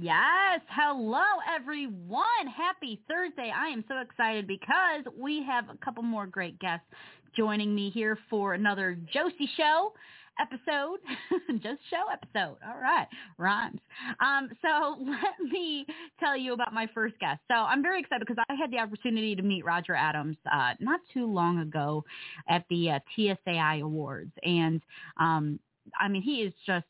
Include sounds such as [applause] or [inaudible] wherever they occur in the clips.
Yes. Hello, everyone. Happy Thursday. I am so excited because we have a couple more great guests joining me here for another Josie Show episode. [laughs] Just show episode. All right. Rhymes. Um, so [laughs] let me tell you about my first guest. So I'm very excited because I had the opportunity to meet Roger Adams uh, not too long ago at the uh, TSAI Awards. And um, I mean, he is just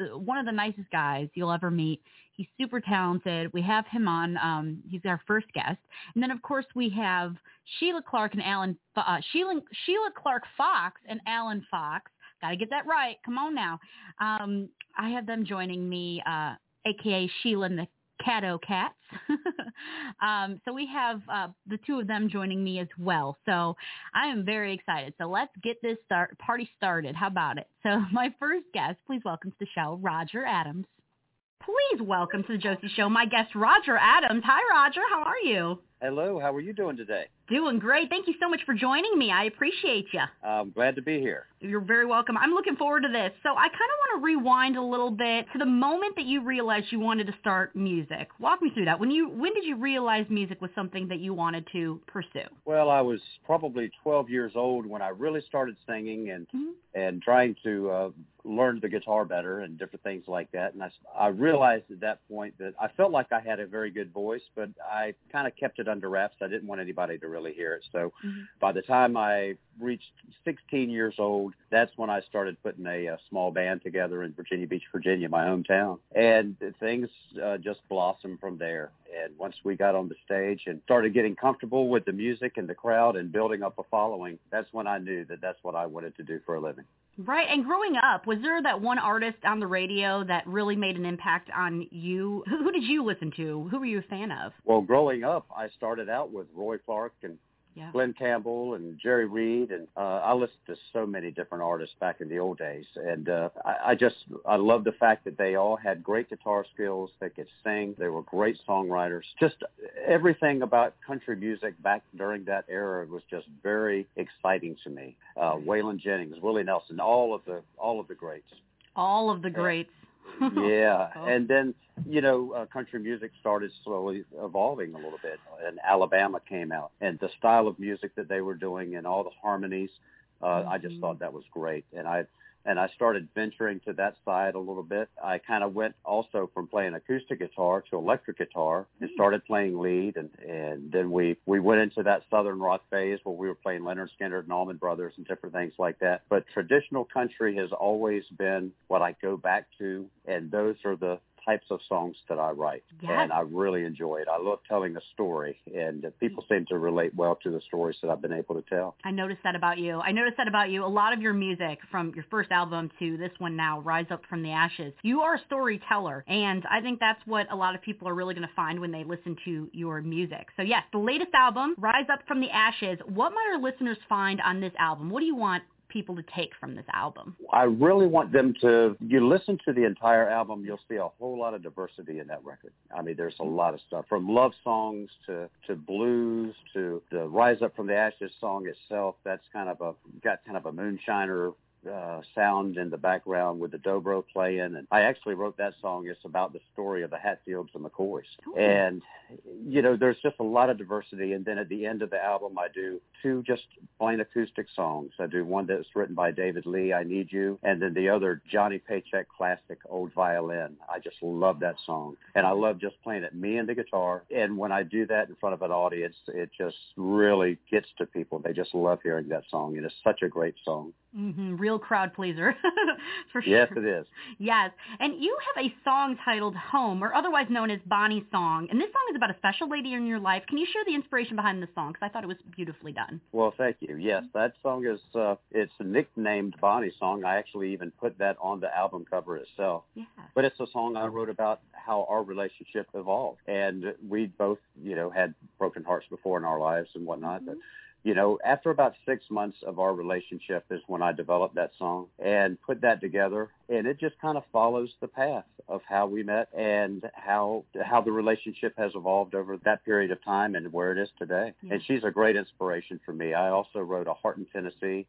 uh, one of the nicest guys you'll ever meet. He's super talented. We have him on. Um, he's our first guest, and then of course we have Sheila Clark and Alan. Uh, Sheila Sheila Clark Fox and Alan Fox. Got to get that right. Come on now. Um, I have them joining me, uh, aka Sheila and the Caddo Kats. [laughs] um, so we have uh, the two of them joining me as well. So I am very excited. So let's get this start party started. How about it? So [laughs] my first guest, please welcome to the show, Roger Adams. Please welcome to the Josie Show my guest, Roger Adams. Hi, Roger. How are you? Hello, how are you doing today? Doing great. Thank you so much for joining me. I appreciate you. I'm glad to be here. You're very welcome. I'm looking forward to this. So I kind of want to rewind a little bit to the moment that you realized you wanted to start music. Walk me through that. When you when did you realize music was something that you wanted to pursue? Well, I was probably 12 years old when I really started singing and Mhm. and trying to uh, learn the guitar better and different things like that. And I realized at that point that I felt like I had a very good voice, but I kind of kept it under wraps. I didn't want anybody to really hear it. So Mhm. by the time I reached 16 years old, that's when I started putting a, a small band together in Virginia Beach, Virginia, my hometown. And things uh, just blossomed from there. And once we got on the stage and started getting comfortable with the music and the crowd and building up a following, that's when I knew that that's what I wanted to do for a living. Right. And growing up, was there that one artist on the radio that really made an impact on you? Who, who did you listen to? Who were you a fan of? Well, growing up, I started out with Roy Clark and Yeah. Glen Campbell and Jerry Reed, and uh, I listened to so many different artists back in the old days, and uh, I, I just I love the fact that they all had great guitar skills. They could sing. They were great songwriters. Just everything about country music back during that era was just very exciting to me. Uh, Waylon Jennings, Willie Nelson, all of the all of the greats. All of the greats. [laughs] yeah, Oh. and then you know, uh, country music started slowly evolving a little bit, and Alabama came out, and the style of music that they were doing, and all the harmonies, uh, I just Mhm. thought that was great, and I and I started venturing to that side a little bit. I kind of went also from playing acoustic guitar to electric guitar, and mm-hmm. started playing lead, and and then we we went into that southern rock phase where we were playing Lynyrd Skynyrd and Allman Brothers and different things like that. But traditional country has always been what I go back to, and those are the types of songs that I write, Yes. and I really enjoy it. I love telling a story, and people seem to relate well to the stories that I've been able to tell. I noticed that about you. I noticed that about you. A lot of your music, from your first album to this one now, Rise Up from the Ashes, you are a storyteller. And I think that's what a lot of people are really going to find when they listen to your music. So, yes, the latest album, Rise Up from the Ashes. What might our listeners find on this album? What do you want people to take from this album? I really want them to, you listen to the entire album, you'll see a whole lot of diversity in that record. I mean, there's a lot of stuff from love songs to, to blues to the Rise Up from the Ashes song itself. That's kind of a, got kind of a moonshiner uh, sound in the background with the dobro playing. And I actually wrote that song. It's about the story of the Hatfields and McCoys. Ooh. And, you know, there's just a lot of diversity. And then at the end of the album, I do two just plain acoustic songs. I do one that's written by David Lee, I Need You, and then the other, Johnny Paycheck classic, Old Violin. I just love that song. And I love just playing it, me and the guitar. And when I do that in front of an audience, it just really gets to people. They just love hearing that song. And it's such a great song. hmm Real crowd pleaser, [laughs] for sure. Yes, it is. Yes, and you have a song titled "Home," or otherwise known as Bonnie's Song, and this song is about a special lady in your life. Can you share the inspiration behind this song? Because I thought it was beautifully done. Well, thank you. Yes, that song is uh, it's nicknamed Bonnie song. I actually even put that on the album cover itself. Yeah. But it's a song I wrote about how our relationship evolved, and we both, you know, had broken hearts before in our lives and whatnot. But you know, after about six months of our relationship is when I developed that song and put that together, and it just kind of follows the path of how we met and how how the relationship has evolved over that period of time and where it is today. Yeah. And she's a great inspiration for me. I also wrote a Heart in Tennessee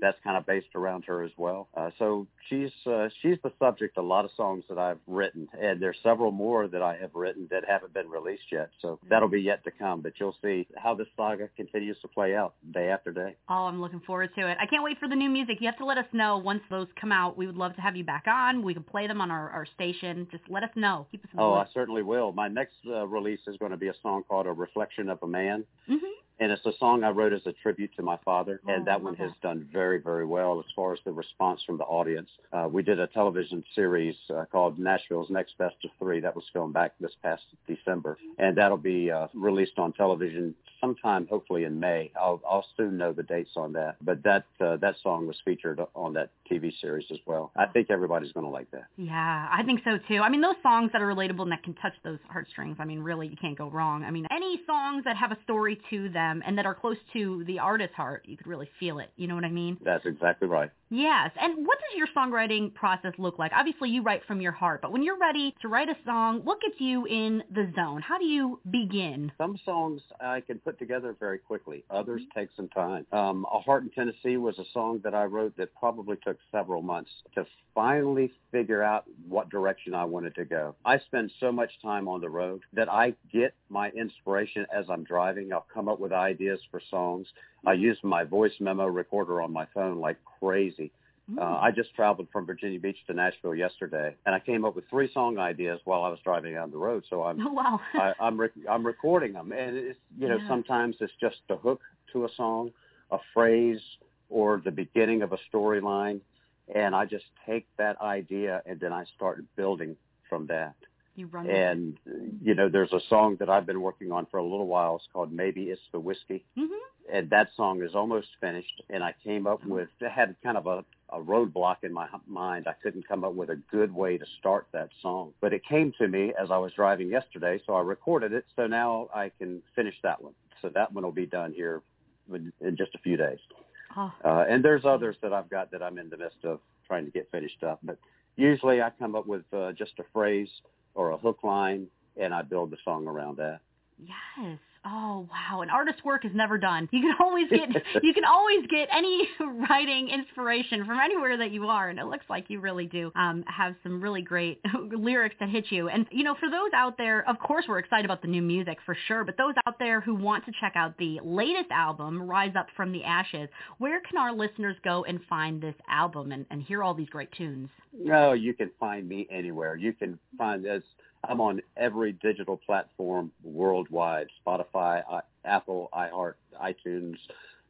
that's kind of based around her as well. Uh, so she's uh, she's the subject of a lot of songs that I've written, and there's several more that I have written that haven't been released yet. So that'll be yet to come. But you'll see how this saga continues to play out day after day. Oh, I'm looking forward to it. I can't wait for the new music. You have to let us know once those come out. We would love to have you back on. We can play them on our, our station. Just let us know. Keep us Oh, I certainly will. My next uh, release is going to be a song called "A Reflection of a Man." Mhm. And it's a song I wrote as a tribute to my father, Oh, and that one has done very, very well as far as the response from the audience. Uh, we did a television series uh, called Nashville's Next Best of Three that was filmed back this past December, and that'll be uh, released on television sometime, hopefully in May. I'll, I'll soon know the dates on that, but that uh, that song was featured on that TV series as well. I think everybody's going to like that. Yeah, I think so too. I mean, those songs that are relatable and that can touch those heartstrings, I mean, really, you can't go wrong. I mean, any songs that have a story to them and that are close to the artist's heart, you could really feel it. You know what I mean? That's exactly right. Yes. And what does your songwriting process look like? Obviously, you write from your heart, but when you're ready to write a song, what gets you in the zone? How do you begin? Some songs I can put together very quickly. Others take some time. Um, A Heart in Tennessee was a song that I wrote that probably took several months to finally figure out what direction I wanted to go. I spend so much time on the road that I get my inspiration as I'm driving. I'll come up with ideas for songs. I use my voice memo recorder on my phone like crazy. Uh, I just traveled from Virginia Beach to Nashville yesterday, and I came up with three song ideas while I was driving down the road. So I'm Oh, wow. I, I'm rec- I'm recording them, and it's you know Yeah. sometimes it's just the hook to a song, a phrase, or the beginning of a storyline, and I just take that idea and then I start building from that. You run. And you know, there's a song that I've been working on for a little while. It's called Maybe It's the Whiskey, Mhm. and that song is almost finished. And I came up with I had kind of a a roadblock in my mind. I couldn't come up with a good way to start that song, but it came to me as I was driving yesterday, so I recorded it. So now I can finish that one. So that one will be done here in in just a few days. Oh, Uh, and there's others that I've got that I'm in the midst of trying to get finished up. But usually I come up with uh, just a phrase or a hook line, and I build the song around that. yes. Oh wow, an artist's work is never done. You can always get [laughs] you can always get any [laughs] writing inspiration from anywhere that you are, and it looks like you really do um, have some really great [laughs] lyrics that hit you. And you know, for those out there, of course, we're excited about the new music for sure. But those out there who want to check out the latest album, Rise Up from the Ashes, where can our listeners go and find this album and, and hear all these great tunes? No, you can find me anywhere. You can find us. I'm on every digital platform worldwide: Spotify, I, Apple, iHeart, iTunes,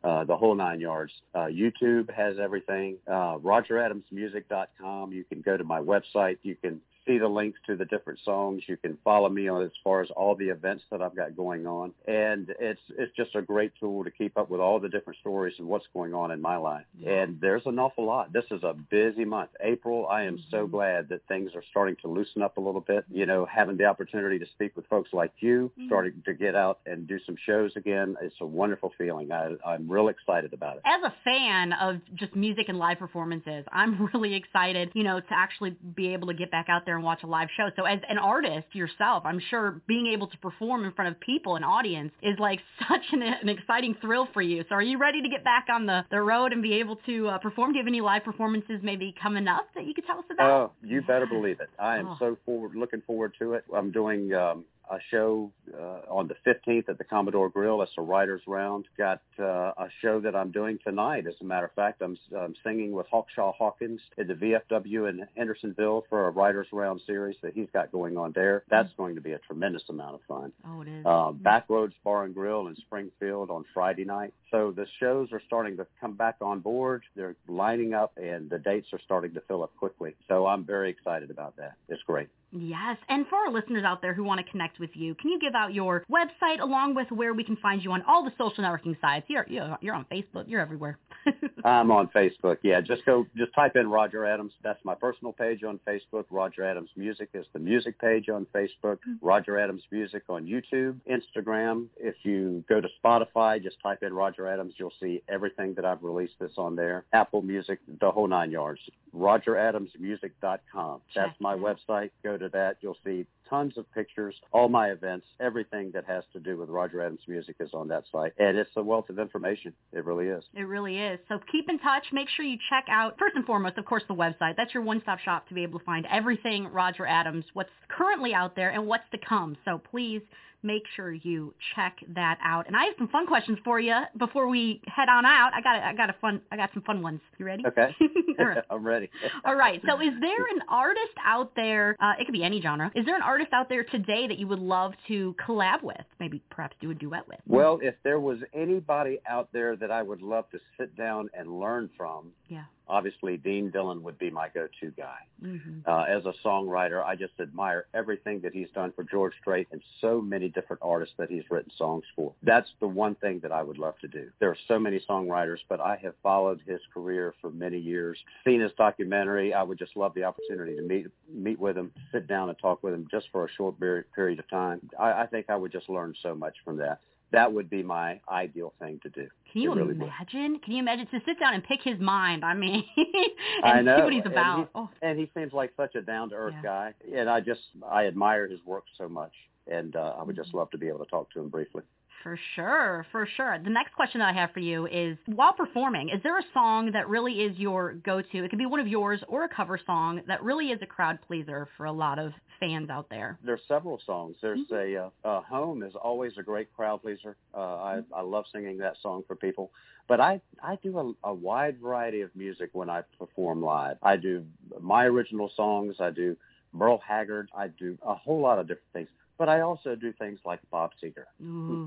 uh, the whole nine yards. Uh, YouTube has everything. Uh, RogerAdamsMusic.com. You can go to my website. You can see the links to the different songs. You can follow me on as far as all the events that I've got going on, and it's it's just a great tool to keep up with all the different stories and what's going on in my life. And there's an awful lot. This is a busy month. April, I am so mm-hmm. glad that things are starting to loosen up a little bit. You know, having the opportunity to speak with folks like you, mm-hmm. starting to get out and do some shows again, it's a wonderful feeling. I, I'm real excited about it. as a fan of just music and live performances, I'm [laughs] really excited, you know, to actually be able to get back out there and watch a live show. So as an artist yourself, I'm sure being able to perform in front of people, an audience, is like [laughs] such an, an exciting thrill for you. So are you ready to get back on the, the road and be able to uh, perform? Do you have any live performances maybe coming up that you could tell us about? Oh, you better believe it. I am Oh. so forward, looking forward to it. I'm doing um, a show uh, on the 15th at the Commodore Grill. It's a writers' round. Got uh, a show that I'm doing tonight. As a matter of fact, I'm, I'm singing with Hawkshaw Hawkins at the VFW in Hendersonville for a writers' round series that he's got going on there. That's going to be a tremendous amount of fun. oh, it is. Uh, Backroads Bar and Grill in Springfield on Friday night. So the shows are starting to come back on board. They're lining up, and the dates are starting to fill up quickly. So I'm very excited about that. It's great. Yes. And for our listeners out there who want to connect with you, can you give out your website along with where we can find you on all the social networking sites? You're you're, you're on Facebook. You're everywhere. [laughs] I'm on Facebook. Yeah, just go, just type in Roger Adams. That's my personal page on Facebook. Roger Adams Music is the music page on Facebook. Mm-hmm. Roger Adams Music on YouTube, Instagram. If you go to Spotify, just type in Roger Adams. You'll see everything that I've released that's on there. Apple Music, the whole nine yards. RogerAdamsMusic.com. That's my website. Go to that. You'll see tons of pictures, all my events, everything that has to do with Roger Adams Music is on that site. And it's a wealth of information. It really is. It really is. So keep in touch. Make sure you check out, first and foremost, of course, the website. That's your one-stop shop to be able to find everything Roger Adams, what's currently out there and what's to come. So please make sure you check that out. And I have some fun questions for you before we head on out. I got a, I got a fun I got some fun ones. You ready? Okay. [laughs] [laughs] Right. I'm ready. All right. So is there an artist out there, uh, it could be any genre, is there an artist out there today that you would love to collab with? Maybe perhaps do a duet with? Well, if there was anybody out there that I would love to sit down and learn from, Yeah. Obviously Dean Dillon would be my go-to guy. hmm Uh, as a songwriter, I just admire everything that he's done for George Strait and so many different artists that he's written songs for. That's the one thing that I would love to do. There are so many songwriters, but I have followed his career for many years, seen his documentary. I would just love the opportunity to meet meet with him, sit down and talk with him just for a short period period of time. I, I think I would just learn so much from that. That would be my ideal thing to do. Can you really would. imagine? Can you imagine to sit down and pick his mind? I mean, [laughs] and I know. see what he's and about. he- oh, and he seems like such a down to earth Yeah. guy, and I just I admire his work so much, and uh, I would just Mm-hmm. love to be able to talk to him briefly. For sure, for sure. The next question that I have for you is, while performing, is there a song that really is your go-to? It could be one of yours or a cover song that really is a crowd pleaser for a lot of fans out there. There's several songs. There's Mm-hmm. a uh, uh, "Home" is always a great crowd pleaser. Uh, I I love singing that song for people. But I I do a, a wide variety of music when I perform live. I do my original songs. I do Merle Haggard. I do a whole lot of different things. But I also do things like Bob Seger.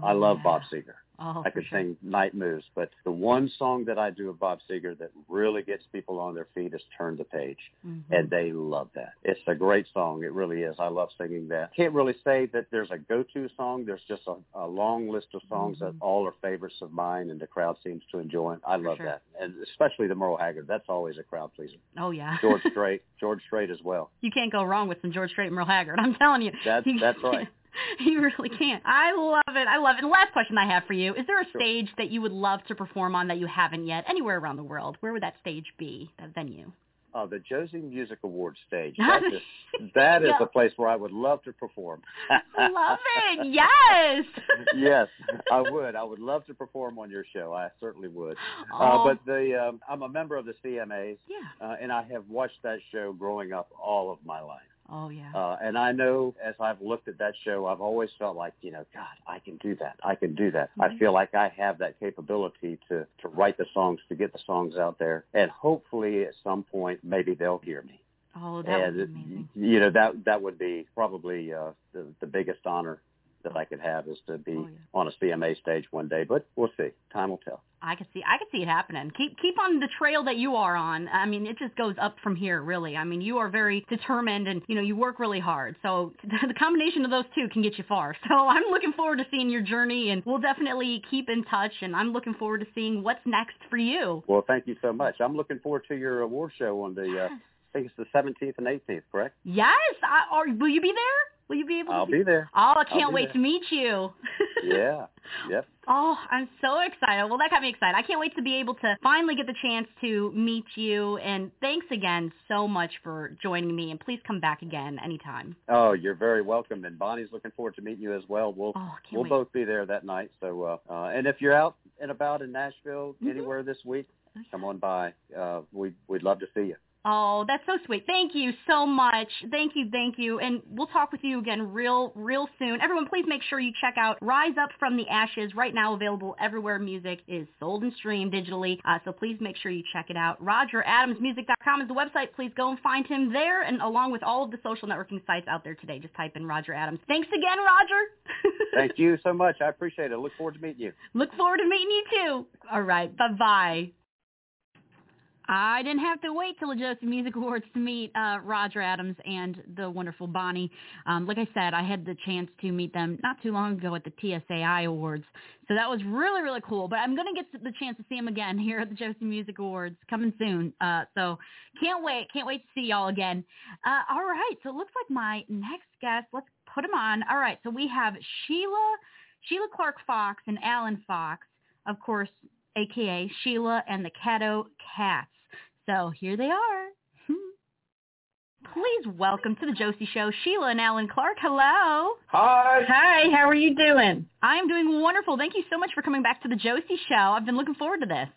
I love. Bob Seger. Oh, I could sure. sing Night Moves, but the one song that I do of Bob Seger that really gets people on their feet is Turn the Page. Mhm. And they love that. It's a great song. It really is. I love singing that. Can't really say that there's a go-to song. There's just a, a long list of songs that Mhm. all are favorites of mine and the crowd seems to enjoy. it. I For love sure. that. And especially the Merle Haggard. That's always a crowd pleaser. Oh yeah. George [laughs] Strait, George Strait as well. you can't go wrong with some George Strait and Merle Haggard. I'm telling you. That's- [laughs] that's right. [laughs] You really can't. I love it. I love it. And last question I have for you. Is there a Sure. stage that you would love to perform on that you haven't yet, anywhere around the world? Where would that stage be, that venue? Uh, the Josie Music Awards stage. [laughs] That is, that is Yeah. a place where I would love to perform. love it. [laughs] Yes. yes, I would. I would love to perform on your show. I certainly would. Uh, Oh, but the um, I'm a member of the CMAs, yeah. uh, and I have watched that show growing up all of my life. Oh yeah. Uh, and I know as I've looked at that show, I've always felt like, you know, God, I can do that. I can do that. Mhm. I feel like I have that capability to, to write the songs, to get the songs out there. And hopefully at some point, maybe they'll hear me. oh, that would be amazing. you know, that, that would be probably uh, the, the biggest honor that I could have is to be Oh, yeah. on a CMA stage one day. But we'll see. Time will tell. I could see I could see it happening. Keep keep on the trail that you are on. I mean, it just goes up from here, really. I mean, you are very determined and you know, you work really hard. So [laughs] the combination of those two can get you far. So [laughs] I'm looking forward to seeing your journey and we'll definitely keep in touch and I'm looking forward to seeing what's next for you. Well, thank you so much. I'm looking forward to your award show on the uh, think it's the 17th and 18th, correct? Yes. I, or will you be there? Will you be able I'll to? be there. Oh, I can't wait there. to meet you. Yeah. [laughs] Yep. Oh, I'm so excited. Well, that got me excited. I can't wait to be able to finally get the chance to meet you. And thanks again so much for joining me. And please come back again anytime. Oh, you're very welcome. And Bonnie's looking forward to meeting you as well. We'll Oh, we'll wait. both be there that night. So, uh, uh, and if you're out and about in Nashville Mhm. anywhere this week, come on by. Uh, we we'd love to see you. Oh, that's so sweet. Thank you so much. Thank you, thank you. And we'll talk with you again real, real soon. Everyone, please make sure you check out Rise Up from the Ashes. Right now available everywhere music is sold and streamed digitally. Uh, so please make sure you check it out. RogerAdamsMusic.com is the website. Please go and find him there and along with all of the social networking sites out there today. Just type in Roger Adams. Thanks again, Roger. [laughs] Thank you so much. I appreciate it. Look forward to meeting you. Look forward to meeting you too. All right. Bye-bye. I didn't have to wait till the Josie Music Awards to meet uh, Roger Adams and the wonderful Bonnie. Um, like I said, I had the chance to meet them not too long ago at the TSAI Awards, so that was really really cool. But I'm gonna get the chance to see them again [laughs] here at the Josie Music Awards coming soon. Uh, so can't wait, can't wait to see y'all again. Uh, all right, so it looks like my next guest. Let's put him on. All right, so we have Sheila, Sheila Clark Fox and Alan Fox, of course, aka Sheila and the Caddo Kats. So here they are. Hmm. Please welcome to the Josie Show, Sheila and Alan Clark. Hello. Hi. Hi, how are you doing? I'm doing wonderful. Thank you so much for coming back to the Josie Show. I've been looking forward to this.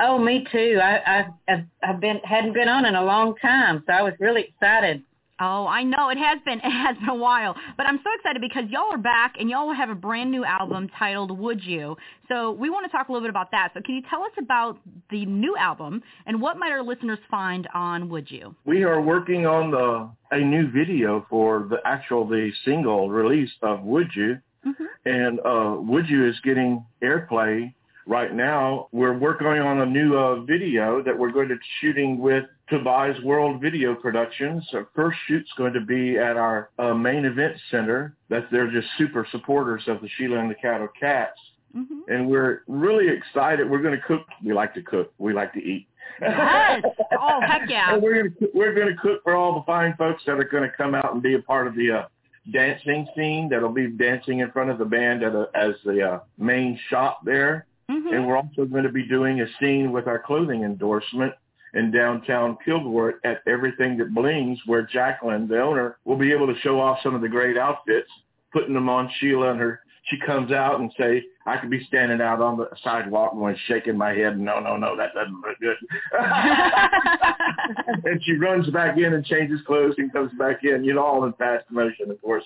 Oh, me too. I, I I've, I've been hadn't been on in a long time, so I was really excited. Oh, I know it has been [laughs] it has been a while, but I'm so excited because y'all are back and y'all have a brand new album titled Would You. So we want to talk a little bit about that. So can you tell us about the new album and what might our listeners find on Would You? We are working on the a new video for the actual the single release of Would You, Mm-hmm. and uh, Would You is getting airplay right now. We're working on a new uh, video that we're going to shooting with Tobias World Video Productions. Our first shoot's going to be at our uh, main event center. That they're just super supporters of the Sheila and the Caddo Kats. Mm-hmm. And we're really excited. We're going to cook. We like to cook. We like to eat. Yes. Oh, heck [laughs] yeah. And we're gonna we're gonna cook for all the fine folks that are gonna come out and be a part of the uh, dancing scene. That'll be dancing in front of the band at a, as the uh, main shop there. Mhm. And we're also going to be doing a scene with our clothing endorsement in downtown Kilgore at Everything That Blings, where Jacqueline, the owner, will be able to show off some of the great outfits, putting them on Sheila and her. She comes out and say, I could be standing out on the sidewalk and going shaking my head. No, no, no, that doesn't look good. [laughs] and she runs back in and changes clothes and comes back in, you know, all in fast motion, of course.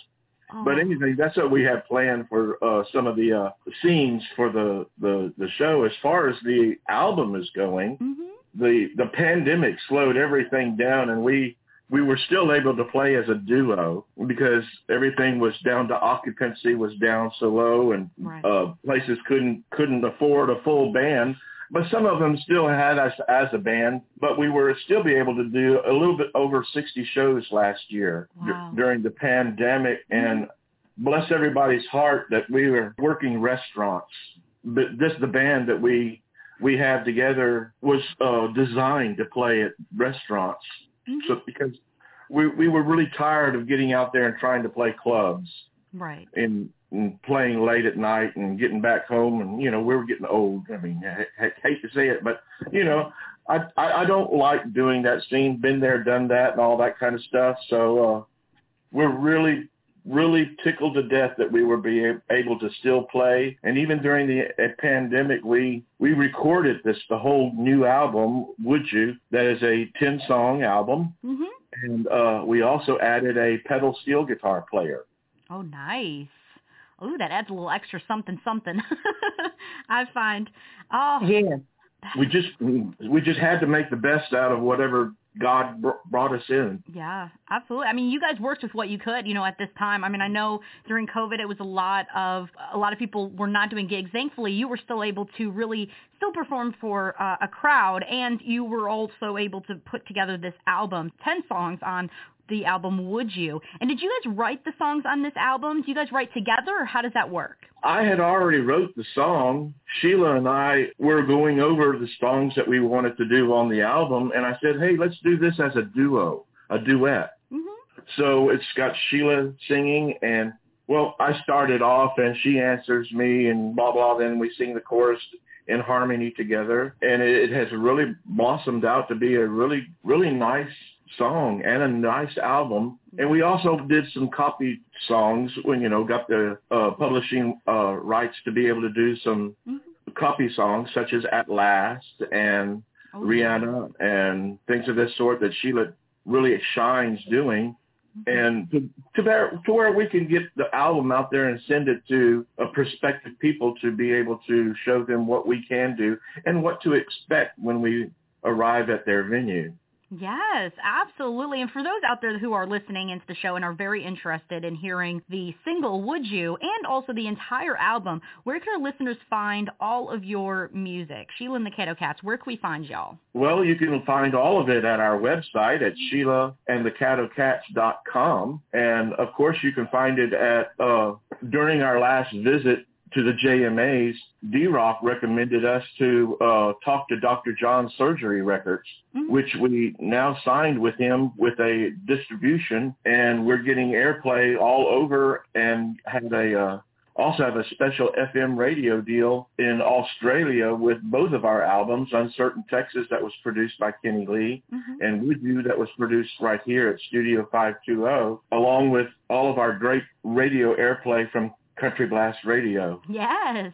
Oh. But anything, that's what we have planned for uh, some of the uh, scenes for the, the, the show. As far as the album is going, Mhm. the the pandemic slowed everything down, and we we were still able to play as a duo because everything was down to occupancy was down so low, and Right. uh, places couldn't couldn't afford a full band. But some of them still had us as a band, but we were still be able to do a little bit over 60 shows last year Wow. during the pandemic. And bless everybody's heart that we were working restaurants. But this the band that we we have together was uh, designed to play at restaurants. Mhm. So because we we were really tired of getting out there and trying to play clubs Right. and, and playing late at night and getting back home and you know we were getting old. I mean, I, I hate to say it, but you know, I, I I don't like doing that scene. Been there, done that, and all that kind of stuff. So uh, we're really really tickled to death that we were be able to still play. And even during the pandemic, we we recorded this the whole new album. Would you? That is a ten song album, Mhm. and uh, we also added a pedal steel guitar player. Oh, nice. Ooh, that adds a little extra something something. [laughs] I find. Oh, Yeah. we just we just had to make the best out of whatever God br- brought us in. yeah. Absolutely. I mean, you guys worked with what you could, you know, at this time. I mean, I know during COVID it was a lot of a lot of people were not doing gigs. Thankfully, you were still able to really still perform for uh, a crowd and you were also able to put together this album, 10 songs on the album Would You? And did you guys write the songs on this album? Do you guys write together or how does that work? I had already wrote the song. Sheila and I were going over the songs that we wanted to do on the album and I said, "Hey, let's do this as a duo, a duet." Mm-hmm. So it's got Sheila singing and well, I started off and she answers me and blah blah then we sing the chorus in harmony together and it has really blossomed out to be a really really nice song and a nice album. And we also did some copy songs when, you know, got the uh, publishing uh, rights to be able to do some Mm-hmm. copy songs such as At Last and Oh, Rihanna and things of this sort that Sheila really shines doing. And to, to, bear, to where we can get the album out there and send it to a prospective people to be able to show them what we can do and what to expect when we arrive at their venue. Yes, absolutely. And for those out there who are listening into the show and are very interested in hearing the single Would You and also the entire album, where can our listeners find all of your music? Sheila and the Caddo Kats, where can we find y'all? Well, you can find all of it at our website at SheilaandtheCaddoKats.com. And of course, you can find it at, uh, during our last visit to the JMAs, D-Rock recommended us to uh, talk to Dr. John Surgery Records, Mhm. which we now signed with him with a distribution, and we're getting airplay all over and had a uh, also have a special FM radio deal in Australia with both of our albums, Uncertain Texas that was produced by Kenny Lee Mhm. and Would You that was produced right here at Studio 520, along with all of our great radio airplay from Country Blast Radio. [laughs] Yes.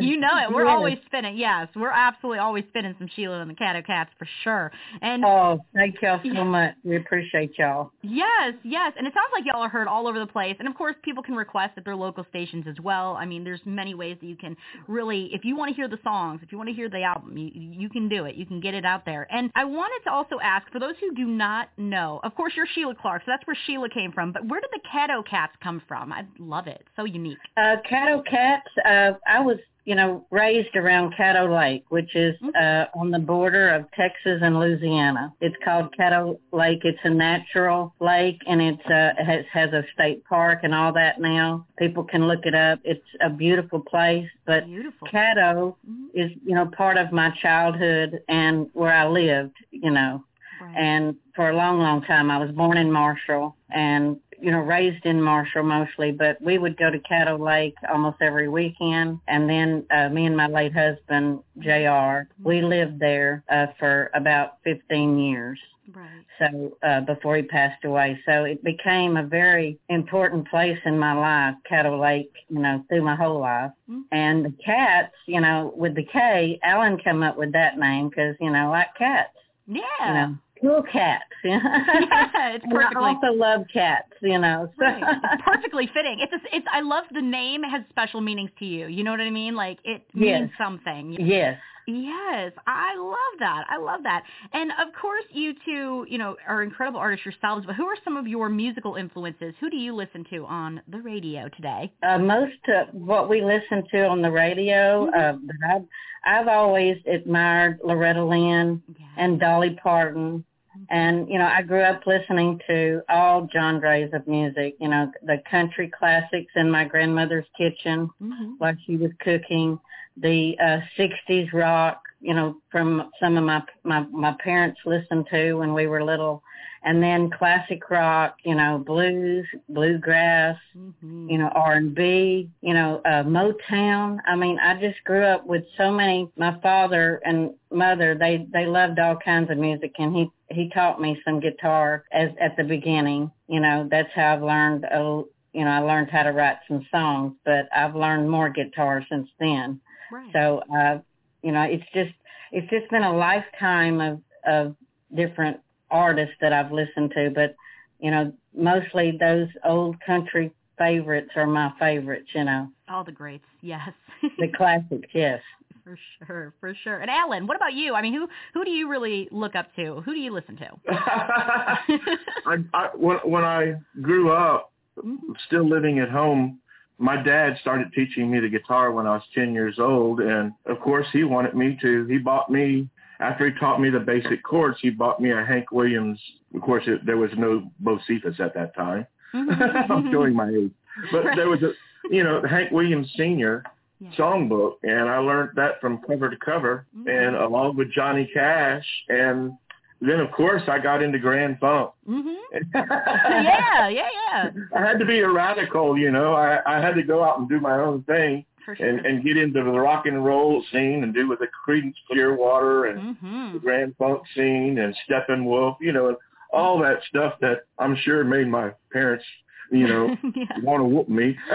you know it. We're Yes. always spinning. Yes, we're absolutely always spinning some Sheila and the Caddo Kats for sure. And Oh, thank y'all so much. We appreciate y'all. Yes, yes. And it sounds like y'all are heard all over the place. And of course, people can request at their local stations as well. I mean, there's many ways that you can really, if you want to hear the songs, if you want to hear the album, you, you can do it. You can get it out there. And I wanted to also ask, for those who do not know, of course, you're Sheila Clark, so that's where Sheila came from. But where did the Caddo Kats come from? I love it. So unique. Uh, Caddo Kats, uh, I was, you know, raised around Caddo Lake, which is uh, on the border of Texas and Louisiana. It's called Caddo Lake. It's a natural lake, and it's uh, has has a state park and all that now. People can look it up. It's a beautiful place, but Beautiful. Caddo Mhm. is, you know, part of my childhood and where I lived, you know. Right. And for a long, long time, I was born in Marshall and, you know, raised in Marshall mostly, but we would go to Caddo Lake almost every weekend. And then uh, me and my late husband, JR, we lived there uh, for about 15 years. right. So uh, before he passed away, so it became a very important place in my life, Caddo Lake, you know, through my whole life. Mhm. And the cats, you know, with the K, Alan came up with that name because you know, like cats, Yeah. you know, cool cats. Know? yeah, it's [laughs] And I perfectly also love cats, you know. So. Right. It's perfectly fitting. It's a, it's I love the name it has special meanings to you. You know what I mean? Like it means Yes. something. yes. Yes, I love that. I love that. And of course, you two, you know, are incredible artists yourselves. But who are some of your musical influences? Who do you listen to on the radio today? Uh, most of what we listen to on the radio, uh, but I've, I've always admired Loretta Lynn Yeah. and Dolly Parton. And, you know, I grew up listening to all genres of music, you know, the country classics in my grandmother's kitchen hmm while she was cooking, the uh, 60s rock, you know, from some of my, my, my parents listened to when we were little. And then classic rock, you know, blues, bluegrass, hmm you know, R&B, you know, uh, Motown. I mean, I just grew up with so many, my father and mother, they, they loved all kinds of music and he, he taught me some guitar as at the beginning, you know, that's how I've learned, a, you know, I learned how to write some songs, but I've learned more guitar since then. Right. So, uh, you know, it's just, it's just been a lifetime of, of different artists that I've listened to, but, you know, mostly those old country favorites are my favorites, you know, All the greats. Yes. the classics, yes. [laughs] For sure, for sure. And Alan, what about you? I mean, who who do you really look up to? Who do you listen to? [laughs] I, I when when I grew up, Mhm. still living at home, my dad started teaching me the guitar when I was 10 years old. And of course, he wanted me to. He bought me, after he taught me the basic chords, he bought me a Hank Williams. Of course, it, there was no Bocephus at that time. [laughs] I'm showing my age. But Right. there was a, you know, Hank Williams Sr. Yeah. songbook, and I learned that from cover to cover, Mhm. and along with Johnny Cash. And then, of course, I got into Grand Funk. Mhm. [laughs] yeah, yeah, yeah. I had to be a radical, you know. I, I had to go out and do my own thing sure. and, and get into the rock and roll scene and do with the Creedence Clearwater and the Mhm. Grand Funk scene and Steppenwolf, you know, and all that stuff that I'm sure made my parents, you know, [laughs] yeah. want to whoop me. [laughs]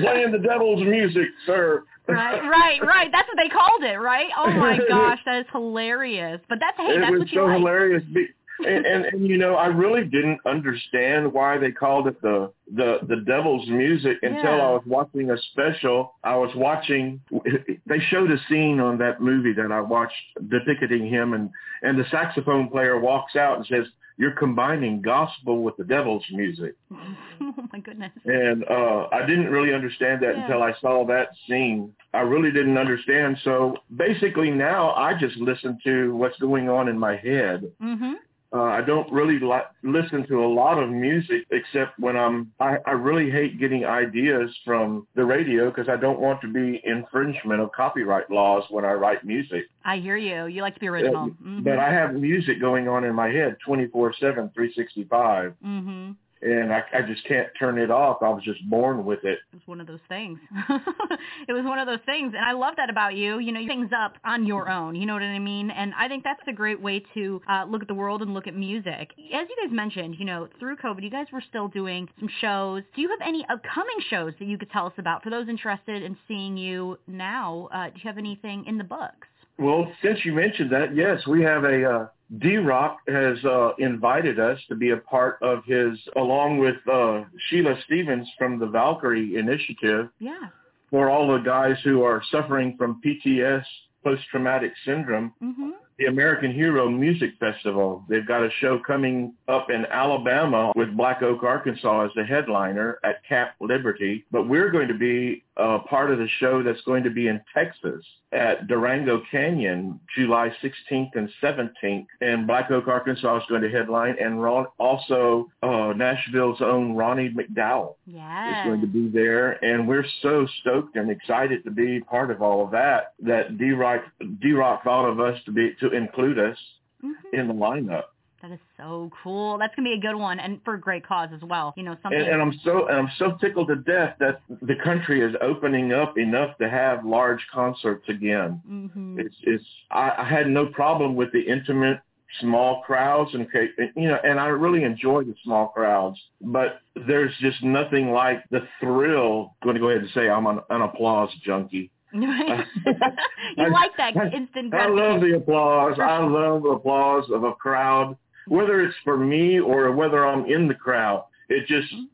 Playing the devil's music, sir. Right, [laughs] right, right. That's what they called it, right? Oh my [laughs] gosh, that is hilarious. But that's hey, it that's was what you so like. hilarious. [laughs] And, and and you know, I really didn't understand why they called it the the the devil's music until Yeah. I was watching a special. I was watching. They showed a scene on that movie that I watched depicting him, and and the saxophone player walks out and says, "You're combining gospel with the devil's music." [laughs] oh my goodness. And uh I didn't really understand that Yeah. until I saw that scene. I really didn't understand. So basically now I just listen to what's going on in my head. Mhm. Uh, I don't really li- listen to a lot of music except when I'm. I, I really hate getting ideas from the radio because I don't want to be infringement of copyright laws when I write music. I hear you. You like to be original. Uh, Mhm. But I have music going on in my head 24/7, 365, Mhm. And I, I just can't turn it off. I was just born with it. It was one of those things. [laughs] it was one of those things, and I love that about you. You know, you things up on your own. You know what I mean? And I think that's a great way to uh, look at the world and look at music. As you guys mentioned, you know, through COVID, you guys were still doing some shows. Do you have any upcoming shows that you could tell us about for those interested in seeing you now? Uh, do you have anything in the books? Well, since you mentioned that, yes, we have a uh, D-Rock has uh, invited us to be a part of his, along with uh, Sheila Stevens from the Valkyrie Initiative, Yeah. for all the guys who are suffering from PTS, post-traumatic syndrome. Mhm. The American Hero Music Festival. They've got a show coming up in Alabama with Black Oak, Arkansas as the headliner at Cap Liberty. But we're going to be uh, part of the show that's going to be in Texas at Durango Canyon, July 16th and 17th. And Black Oak, Arkansas is going to headline. And Ron, also uh, Nashville's own Ronnie McDowell Yeah. is going to be there, and we're so stoked and excited to be part of all of that. That D-Rock D-Rock thought of us to be to include us Mhm. in the lineup, That is so cool. That's gonna be a good one, and for a great cause as well. You know, something. and, and I'm so and I'm so tickled to death that the country is opening up enough to have large concerts again. Mhm. It's it's I, I had no problem with the intimate small crowds and you know and I really enjoy the small crowds but there's just nothing like the thrill I'm going to go ahead and say I'm an, an applause junkie [laughs] [laughs] you I- like that I- instant I love the applause. I [laughs] love the applause of a crowd, whether it's for me or whether I'm in the crowd. It just mm-hmm.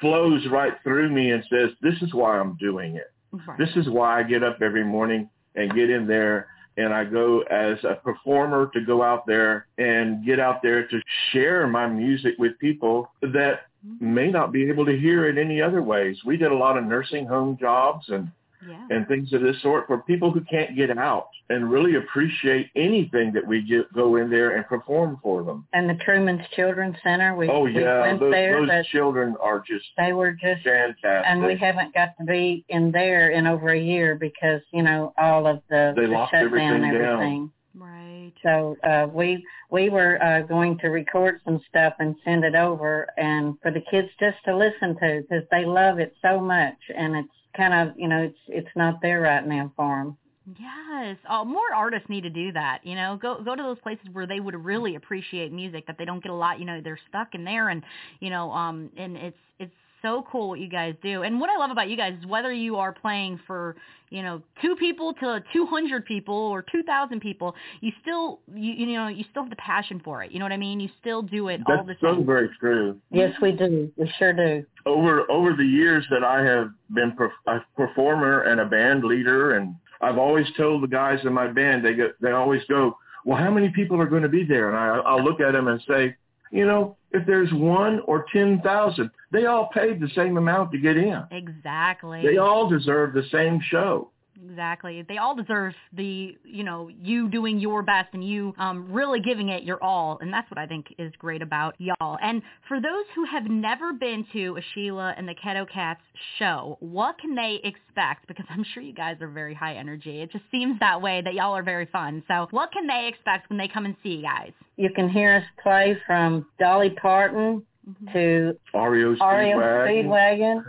flows right through me and says, "This is why I'm doing it. Right. This is why I get up every morning and get in there." And I go as a performer to go out there and get out there to share my music with people that mm-hmm. may not be able to hear it any other ways. We did a lot of nursing home jobs and yeah. and things of this sort for people who can't get out and really appreciate anything that we get, go in there and perform for them. And the Truman's Children's Center, we, oh we yeah, went those, there, those children are just they were just fantastic. and we haven't got to be in there in over a year because you know all of the, They the locked everything and down. everything. Right. So uh, we we were uh, going to record some stuff and send it over, and for the kids just to listen to because they love it so much, and it's kind of you know it's it's not there right now for them. Yes. Oh, more artists need to do that. You know, go go to those places where they would really appreciate music that they don't get a lot. You know, they're stuck in there, and you know, um, and it's it's so cool what you guys do. And what I love about you guys is whether you are playing for, you know, two people to 200 people or 2,000 people, you still, you, you know, you still have the passion for it. You know what I mean? You still do it That's all the so time. very true. Yes, we do. We sure do. Over over the years that I have been a performer and a band leader, and I've always told the guys in my band, they go, they always go, well, how many people are going to be there? And I, I'll look at them and say, you know, if there's one or 10,000, they all paid the same amount to get in. Exactly. They all deserve the same show. Exactly. They all deserve the, you know, you doing your best and you um, really giving it your all. And that's what I think is great about y'all. And for those who have never been to a Sheila and the Caddo Kats show, what can they expect? Because I'm sure you guys are very high energy. It just seems that way that y'all are very fun. So what can they expect when they come and see you guys? You can hear us play from Dolly Parton to REO REO Speedwagon, Speedwagon.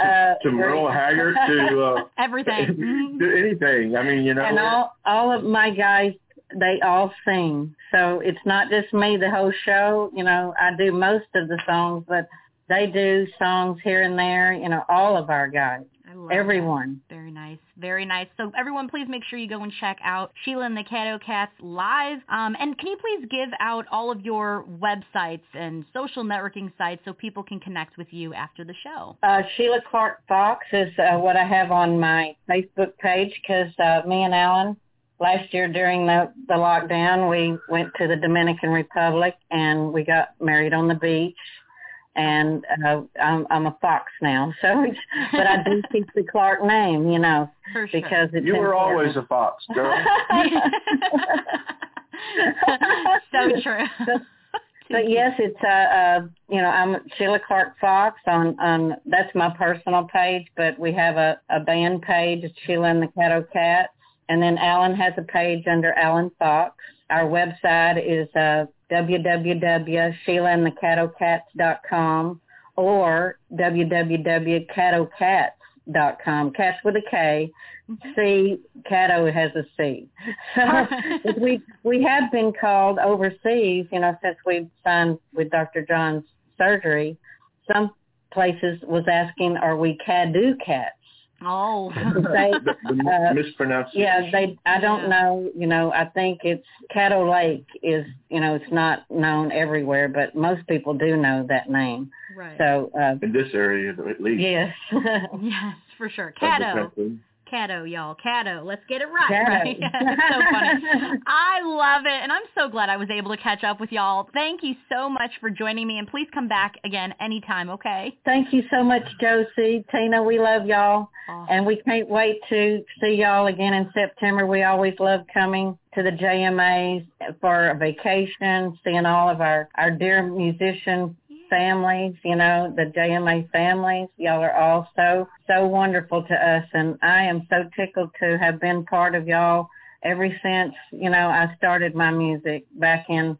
Uh, to Merle Haggard, to uh, [laughs] Everything. [laughs] To anything. I mean, you know, and all all of my guys they all sing. So it's not just me the whole show you know i do most of the songs but they do songs here and there you know all of our guys I love that. everyone Very nice. Very nice. So everyone, please make sure you go and check out Sheila and the Caddo Kats live. Um, and can you please give out all of your websites and social networking sites so people can connect with you after the show? uh sheila clark fox is uh, what i have on my facebook page because uh me and alan last year during the the lockdown we went to the dominican republic and we got married on the beach and uh, I'm I'm a fox now, [laughs] so it's, but I do keep the Clark name, you know, For sure. because it's you were important. always a fox, girl. [laughs] so true. But yes, it's uh, uh you know I'm Sheila Clark Fox on on that's my personal page, but we have a a band page, it's Sheila and the Caddo Kats, and then Alan has a page under Alan Fox. Our website is uh, www.sheilaandthecaddokats.com or www.caddokats.com. Cats with a K. Mm-hmm. C. Caddo has a C. So [laughs] we we have been called overseas, you know, since we've signed with Dr. John's surgery. Some places was asking, "Are we Cadu cats?" Oh. [laughs] They, the, the Uh, mispronunciation. yeah, they. I don't Yeah. know. You know, I think it's Caddo Lake is. You know, it's not known everywhere, but most people do know that name. right. So uh, in this area at least. yes, [laughs] Yes, for sure. of the Caddo. y'all. Caddo. Let's get it right. Right? [laughs] So funny. [laughs] I love it. And I'm so glad I was able to catch up with y'all. Thank you so much for joining me. And please come back again anytime, okay? Thank you so much, Josie, Tina. We love y'all, Awesome. and we can't wait to see y'all again in September. We always love coming to the JMAs for a vacation, seeing all of our our dear musician families, you know, the JMA families. Y'all are all so, so wonderful to us. And I am so tickled to have been part of y'all ever since, you know, I started my music back in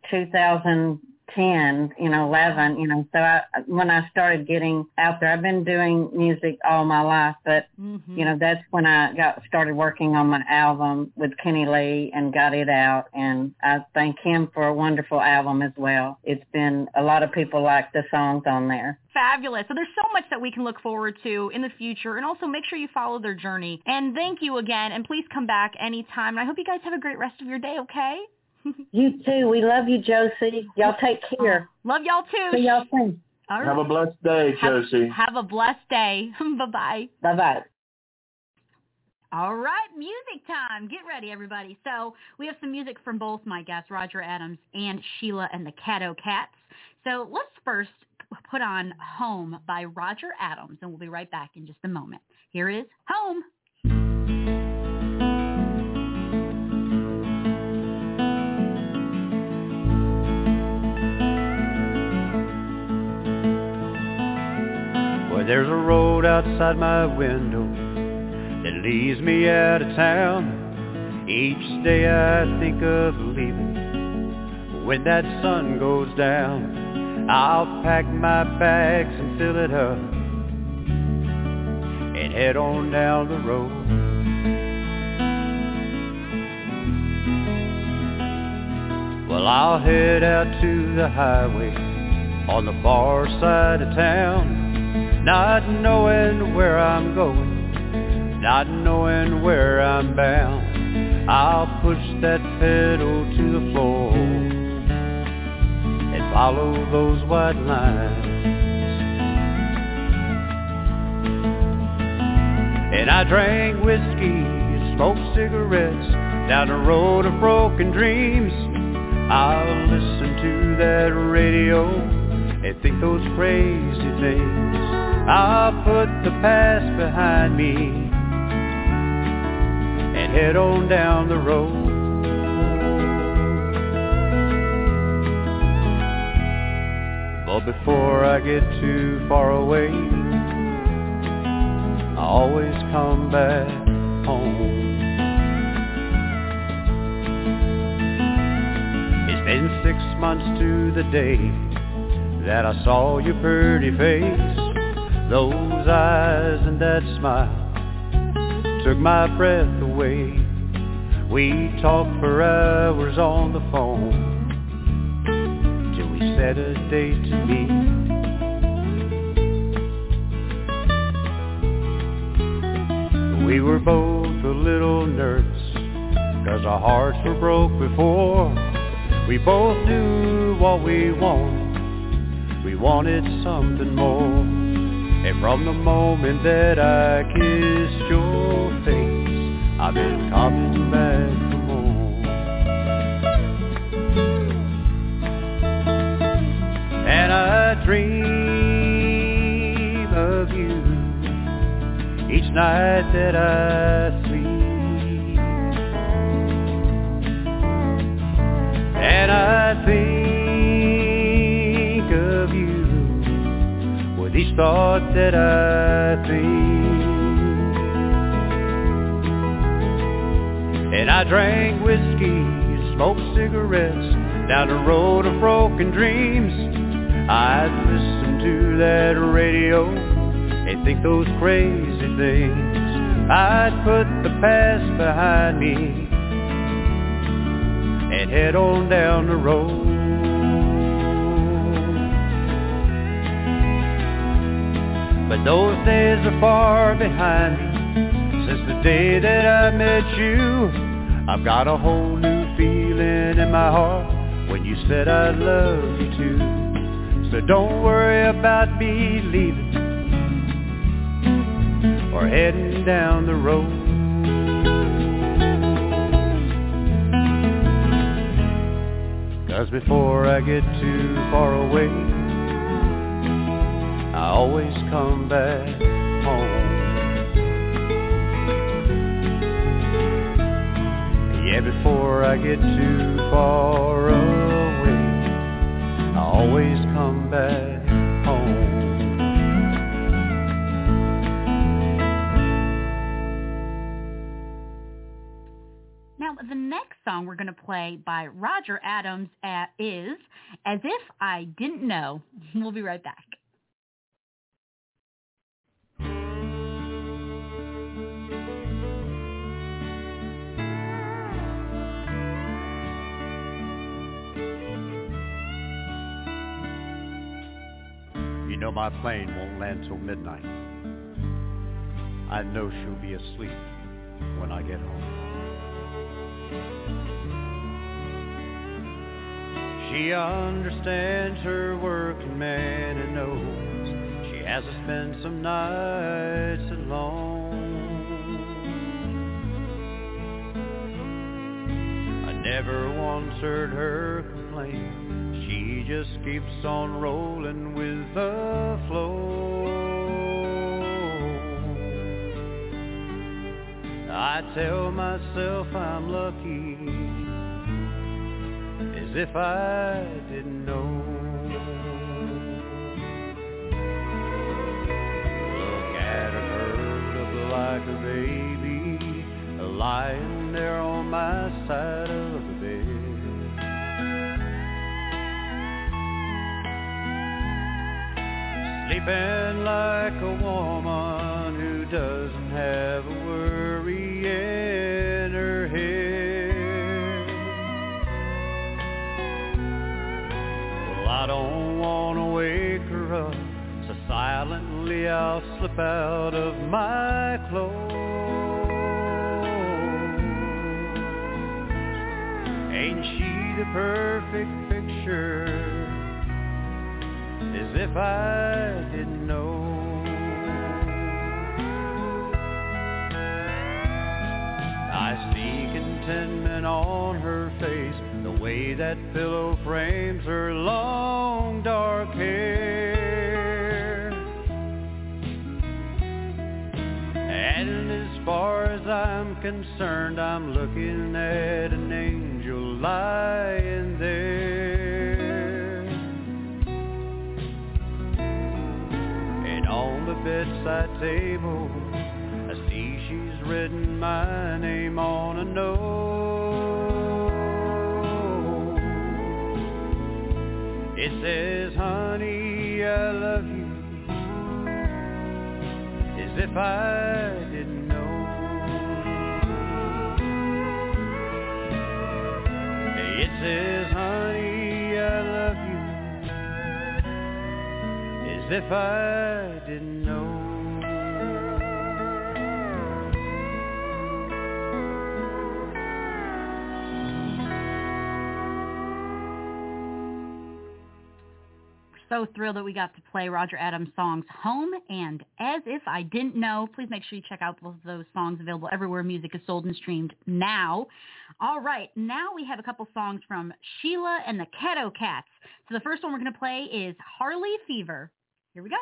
2010, you know, 11, you know, so I, when I started getting out there, I've been doing music all my life, but Mhm. you know that's when I got started working on my album with Kenny Lee and got it out and I thank him for a wonderful album as well. It's been a lot of people like the songs on there. Fabulous. So there's so much that we can look forward to in the future. And also make sure you follow their journey. And thank you again. And please come back anytime. And I hope you guys have a great rest of your day, okay? You too. We love you, Josie. Y'all take care. Oh, love y'all too. See y'all soon. All right. Have a blessed day, Have- Josie. have a blessed day. [laughs] Bye-bye. Bye bye. All right, music time. Get ready, everybody. So we have some music from both my guests, Roger Adams and Sheila and the Caddo Kats. So let's first put on Home by Roger Adams, and we'll be right back in just a moment. Here is Home. There's a road outside my window that leads me out of town. Each day I think of leaving. When that sun goes down, I'll pack my bags and fill it up and head on down the road. Well, I'll head out to the highway on the far side of town. Not knowing where I'm going, not knowing where I'm bound. I'll push that pedal to the floor and follow those white lines. And I drank whiskey, smoked cigarettes down the road of broken dreams. I'll listen to that radio and think those crazy things. I'll put the past behind me and head on down the road. But before I get too far away, I always come back home. It's been six months to the day that I saw your pretty face. Those eyes and that smile took my breath away. We talked for hours on the phone till we set a date to meet. We were both a little nervous Cause our hearts were broke before We both knew what we wanted We wanted something more And from the moment that I kissed your face I've been coming back for more And I dream of you each night that I sleep. And I think thought that I think. And I drank whiskey, smoked cigarettes down the road of broken dreams. I'd listen to that radio and think those crazy things. I'd put the past behind me and head on down the road. But those days are far behind me since the day that I met you. I've got a whole new feeling in my heart when you said I love you too. So don't worry about me leaving or heading down the road. Cause before I get too far away, I always come back home. Yeah, before I get too far away, I always come back home. Now, the next song we're going to play by Roger Adams uh, is As If I Didn't Know. We'll be right back. Know my plane won't land till midnight. I know she'll be asleep when I get home. She understands her working man and knows she has to spend some nights alone. Never once heard her complain. She just keeps on rolling with the flow. I tell myself I'm lucky as if I didn't know. Look at her up like a baby, lying there on my side Sleeping like a woman who doesn't have a worry in her head. Well, I don't want to wake her up, so silently I'll slip out of my clothes. Ain't she the perfect picture? As if I didn't know. I see contentment on her face, the way that pillow frames her long dark hair. And as far as I'm concerned, I'm looking at an angel lying there. Bedside table, I see she's written my name on a note. It says, honey, I love you, as if I didn't know. It says, honey, I love you, as if I didn't so thrilled that we got to play Roger Adams' songs Home and As If I Didn't Know. Please make sure you check out both of those songs available everywhere music is sold and streamed now. All right, now we have a couple songs from Sheila and the Caddo Kats. So the first one we're going to play is Harley Fever. Here we go.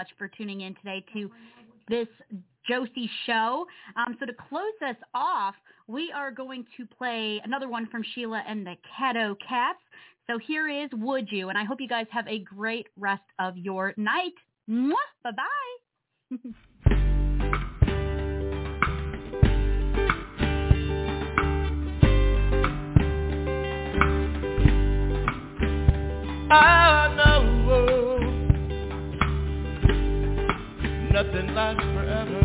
Much for tuning in today to this Josie show. Um, so to close us off, we are going to play another one from Sheila and the Caddo Kats. So here is Would You, and I hope you guys have a great rest of your night. Mwah! Bye-bye. I know nothing lasts forever.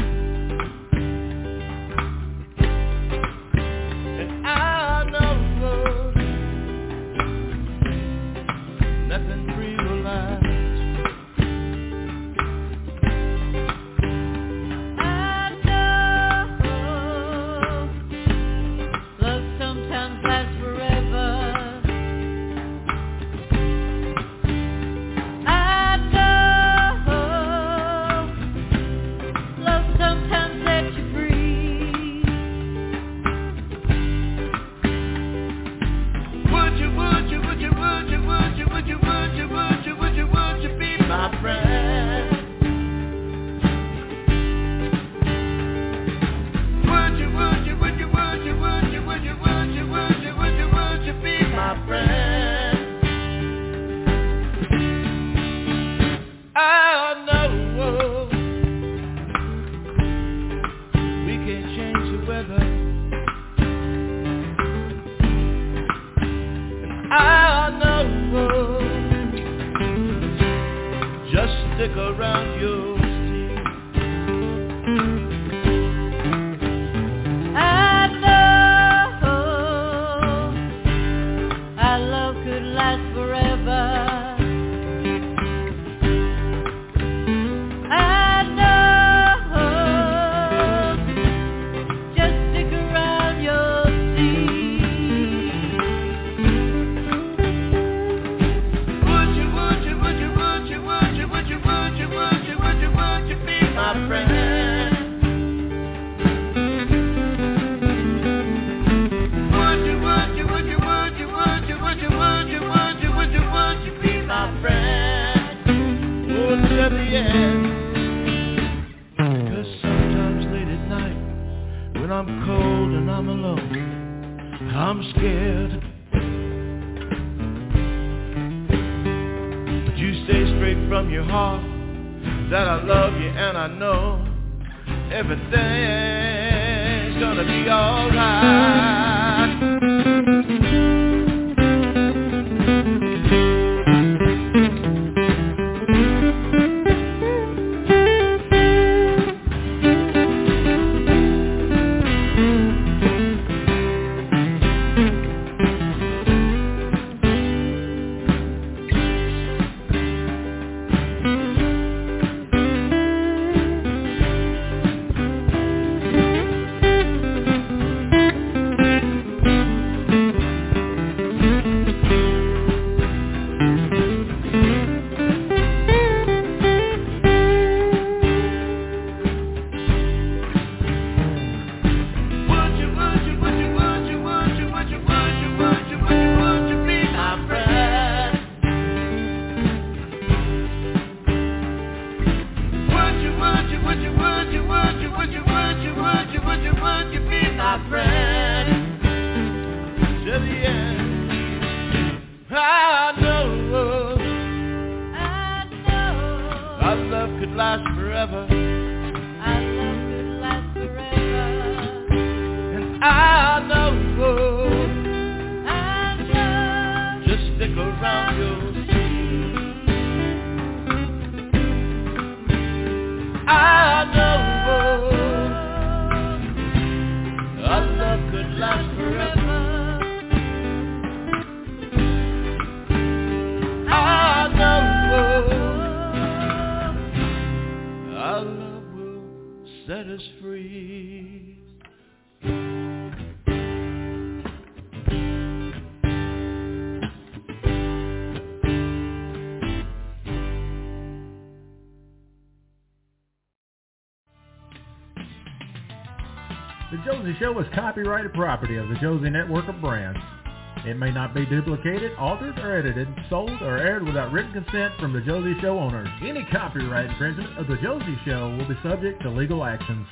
Josie Show is copyrighted property of the Josie Network of Brands. It may not be duplicated, altered, or edited, sold, or aired without written consent from the Josie Show owners. Any copyright infringement of the Josie Show will be subject to legal actions.